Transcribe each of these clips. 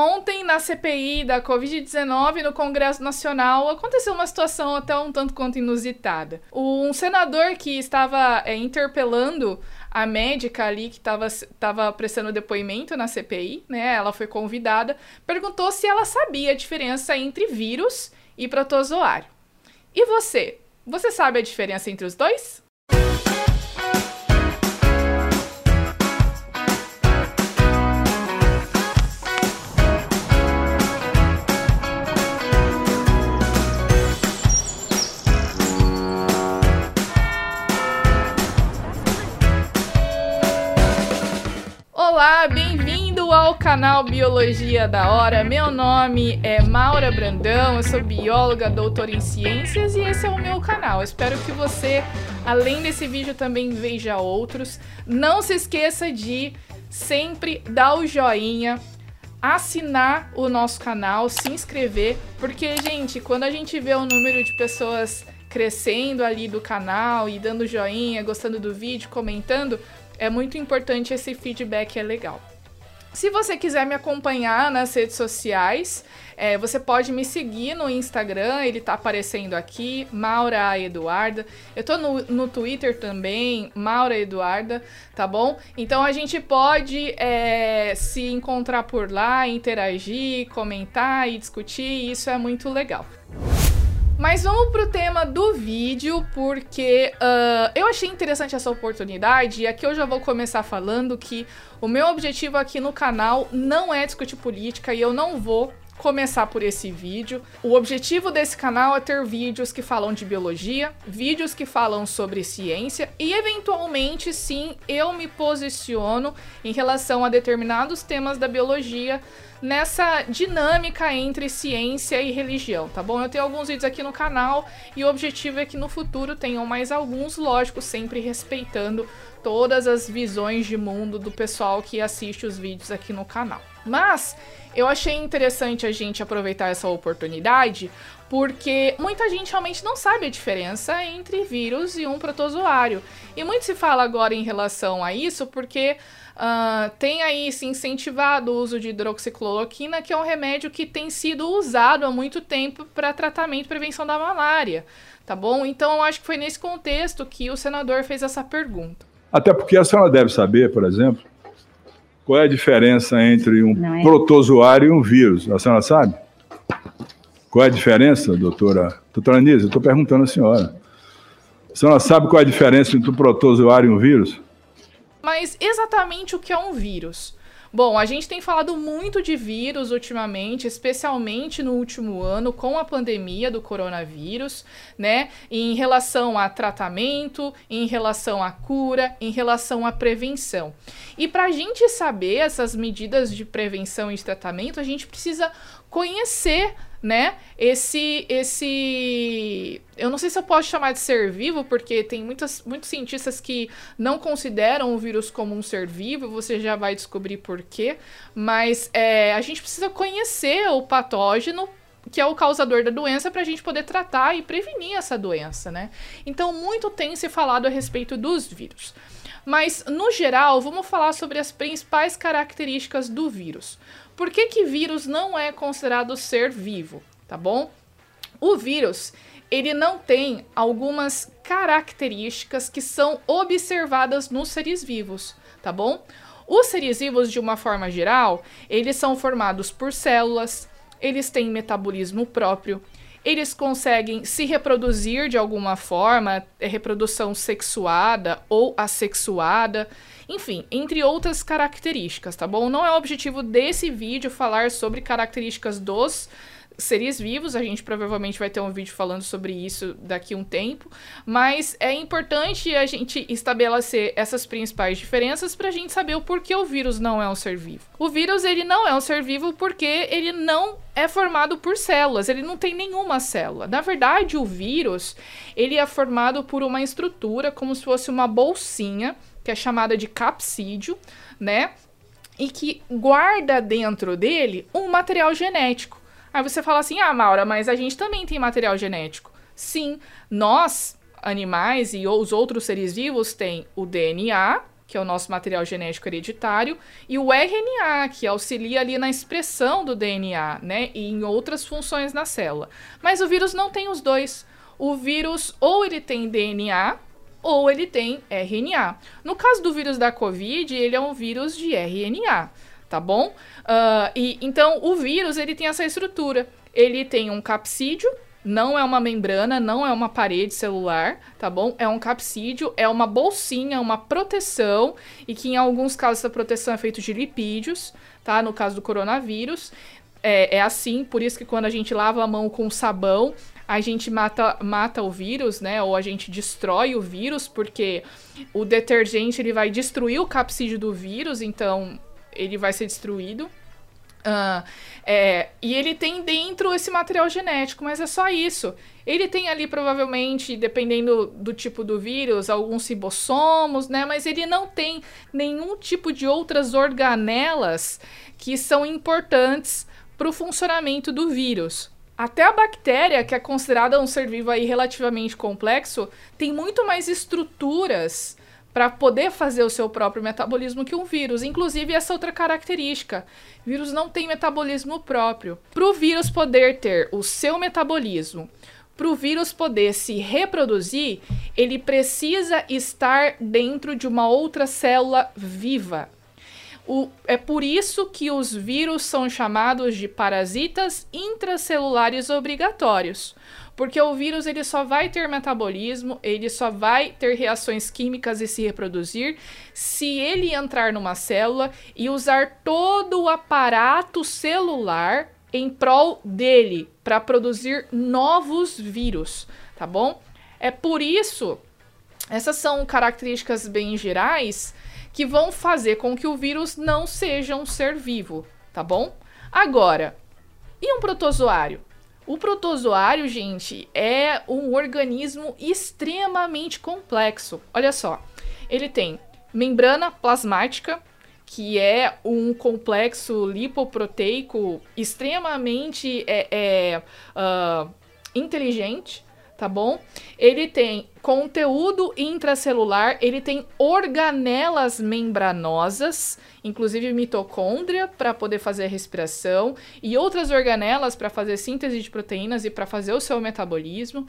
Ontem, na CPI da Covid-19, no Congresso Nacional, aconteceu uma situação até um tanto quanto inusitada. Um senador que estava é, interpelando a médica ali que estava prestando depoimento na CPI, né? Ela foi convidada, perguntou se ela sabia a diferença entre vírus e protozoário. E você? Você sabe a diferença entre os dois? Olá, bem-vindo ao canal Biologia da Hora. Meu nome é Maura Brandão, eu sou bióloga, doutora em ciências e esse é o meu canal. espero que você, além desse vídeo, também veja outros. Não se esqueça de sempre dar o joinha, assinar o nosso canal, se inscrever, porque, gente, quando a gente vê o número de pessoas crescendo ali do canal e dando joinha, gostando do vídeo, comentando, é muito importante esse feedback, é legal. Se você quiser me acompanhar nas redes sociais, é, você pode me seguir no Instagram, ele tá aparecendo aqui, Maura Eduarda. Eu tô no, no Twitter também, Maura Eduarda, tá bom? Então a gente pode é, se encontrar por lá, interagir, comentar e discutir, isso é muito legal. Mas vamos pro tema do vídeo, porque uh, eu achei interessante essa oportunidade e aqui eu já vou começar falando que o meu objetivo aqui no canal não é discutir política e eu não vou começar por esse vídeo. O objetivo desse canal é ter vídeos que falam de biologia, vídeos que falam sobre ciência e, eventualmente, sim, eu me posiciono em relação a determinados temas da biologia nessa dinâmica entre ciência e religião, tá bom? Eu tenho alguns vídeos aqui no canal e o objetivo é que no futuro tenham mais alguns, lógico, sempre respeitando todas as visões de mundo do pessoal que assiste os vídeos aqui no canal. Mas eu achei interessante a gente aproveitar essa oportunidade porque muita gente realmente não sabe a diferença entre vírus e um protozoário. E muito se fala agora em relação a isso porque Uh, tem aí se incentivado o uso de hidroxicloroquina, que é um remédio que tem sido usado há muito tempo para tratamento e prevenção da malária, tá bom? Então eu acho que foi nesse contexto que o senador fez essa pergunta. Até porque a senhora deve saber, por exemplo, qual é a diferença entre um é. protozoário e um vírus. A senhora sabe? Qual é a diferença, doutora? Doutora Anísia, eu estou perguntando à senhora. A senhora sabe qual é a diferença entre um protozoário e um vírus? Mas exatamente o que é um vírus? Bom, a gente tem falado muito de vírus ultimamente, especialmente no último ano, com a pandemia do coronavírus, né? Em relação a tratamento, em relação à cura, em relação à prevenção. E para a gente saber essas medidas de prevenção e de tratamento, a gente precisa conhecer né? Esse esse eu não sei se eu posso chamar de ser vivo, porque tem muitas, muitos cientistas que não consideram o vírus como um ser vivo, você já vai descobrir por quê, mas é, a gente precisa conhecer o patógeno que é o causador da doença para a gente poder tratar e prevenir essa doença, né? Então, muito tem se falado a respeito dos vírus. Mas, no geral, vamos falar sobre as principais características do vírus. Por que, que vírus não é considerado ser vivo, tá bom? O vírus, ele não tem algumas características que são observadas nos seres vivos, tá bom? Os seres vivos, de uma forma geral, eles são formados por células, eles têm metabolismo próprio, eles conseguem se reproduzir de alguma forma, é reprodução sexuada ou assexuada, enfim, entre outras características, tá bom? Não é o objetivo desse vídeo falar sobre características dos seres vivos, a gente provavelmente vai ter um vídeo falando sobre isso daqui um tempo, mas é importante a gente estabelecer essas principais diferenças para a gente saber o porquê o vírus não é um ser vivo. O vírus ele não é um ser vivo porque ele não é formado por células, ele não tem nenhuma célula. Na verdade, o vírus ele é formado por uma estrutura como se fosse uma bolsinha que é chamada de capsídio, né? E que guarda dentro dele um material genético. Aí você fala assim: ah, Maura, mas a gente também tem material genético. Sim, nós, animais e os outros seres vivos, têm o DNA, que é o nosso material genético hereditário, e o RNA, que auxilia ali na expressão do DNA, né, e em outras funções na célula. Mas o vírus não tem os dois. O vírus ou ele tem DNA ou ele tem RNA. No caso do vírus da COVID, ele é um vírus de RNA, tá bom? Uh, e então o vírus ele tem essa estrutura. Ele tem um capsídeo, não é uma membrana, não é uma parede celular, tá bom? É um capsídeo, é uma bolsinha, uma proteção, e que em alguns casos essa proteção é feita de lipídios, tá? No caso do coronavírus. É, é assim, por isso que quando a gente lava a mão com sabão, a gente mata, mata o vírus, né? Ou a gente destrói o vírus, porque o detergente ele vai destruir o capsídeo do vírus, então ele vai ser destruído. Uh, é, e ele tem dentro esse material genético, mas é só isso. Ele tem ali, provavelmente, dependendo do tipo do vírus, alguns ribossomos, né? Mas ele não tem nenhum tipo de outras organelas que são importantes para o funcionamento do vírus. Até a bactéria, que é considerada um ser vivo aí relativamente complexo, tem muito mais estruturas para poder fazer o seu próprio metabolismo que um vírus. Inclusive, essa outra característica: vírus não tem metabolismo próprio. Para o vírus poder ter o seu metabolismo, para o vírus poder se reproduzir, ele precisa estar dentro de uma outra célula viva. O, é por isso que os vírus são chamados de parasitas intracelulares obrigatórios porque o vírus ele só vai ter metabolismo, ele só vai ter reações químicas e se reproduzir se ele entrar numa célula e usar todo o aparato celular em prol dele para produzir novos vírus, tá bom? É por isso, essas são características bem gerais que vão fazer com que o vírus não seja um ser vivo, tá bom? Agora, e um protozoário? O protozoário, gente, é um organismo extremamente complexo. Olha só, ele tem membrana plasmática, que é um complexo lipoproteico extremamente é, é, uh, inteligente tá bom? Ele tem conteúdo intracelular, ele tem organelas membranosas, inclusive mitocôndria para poder fazer a respiração e outras organelas para fazer síntese de proteínas e para fazer o seu metabolismo.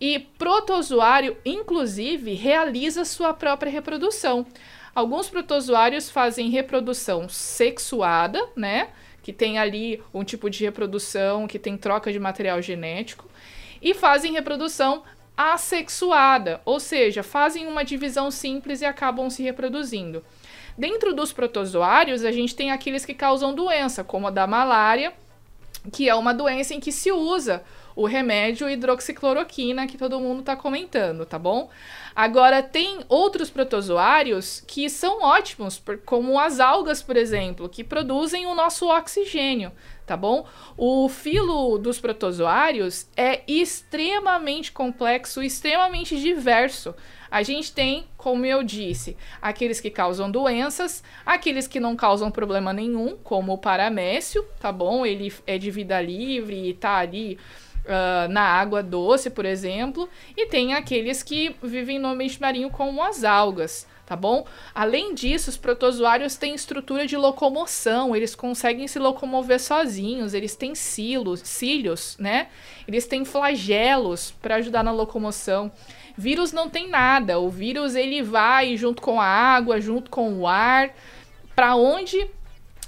E protozoário, inclusive, realiza sua própria reprodução. Alguns protozoários fazem reprodução sexuada, né? Que tem ali um tipo de reprodução que tem troca de material genético e fazem reprodução assexuada, ou seja, fazem uma divisão simples e acabam se reproduzindo. Dentro dos protozoários, a gente tem aqueles que causam doença, como a da malária, que é uma doença em que se usa o remédio hidroxicloroquina que todo mundo está comentando, tá bom? Agora, tem outros protozoários que são ótimos, como as algas, por exemplo, que produzem o nosso oxigênio, tá bom? O filo dos protozoários é extremamente complexo, extremamente diverso. A gente tem, como eu disse, aqueles que causam doenças, aqueles que não causam problema nenhum, como o paramécio, tá bom? Ele é de vida livre e tá ali Uh, na água doce, por exemplo, e tem aqueles que vivem no ambiente marinho, como as algas tá bom? Além disso, os protozoários têm estrutura de locomoção, eles conseguem se locomover sozinhos, eles têm silos, cílios, né? Eles têm flagelos para ajudar na locomoção. Vírus não tem nada, o vírus ele vai junto com a água, junto com o ar, para onde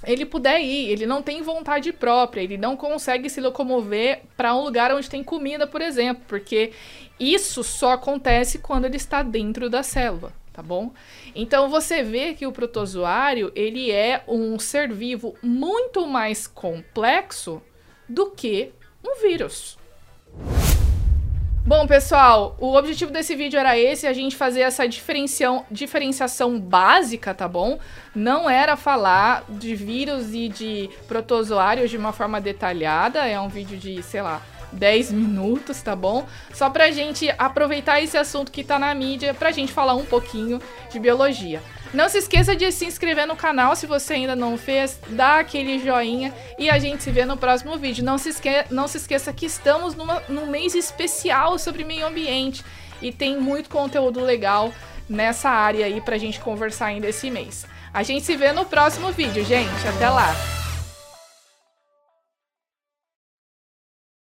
ele puder ir, ele não tem vontade própria, ele não consegue se locomover para um lugar onde tem comida, por exemplo, porque isso só acontece quando ele está dentro da célula tá bom? Então você vê que o protozoário, ele é um ser vivo muito mais complexo do que um vírus. Bom, pessoal, o objetivo desse vídeo era esse, a gente fazer essa diferenciação básica, tá bom? Não era falar de vírus e de protozoários de uma forma detalhada, é um vídeo de, sei lá, 10 minutos, tá bom? Só pra gente aproveitar esse assunto que tá na mídia, pra gente falar um pouquinho de biologia. Não se esqueça de se inscrever no canal se você ainda não fez, dá aquele joinha e a gente se vê no próximo vídeo. Não se, esque não se esqueça que estamos numa, num mês especial sobre meio ambiente e tem muito conteúdo legal nessa área aí pra gente conversar ainda esse mês. A gente se vê no próximo vídeo, gente. Até lá!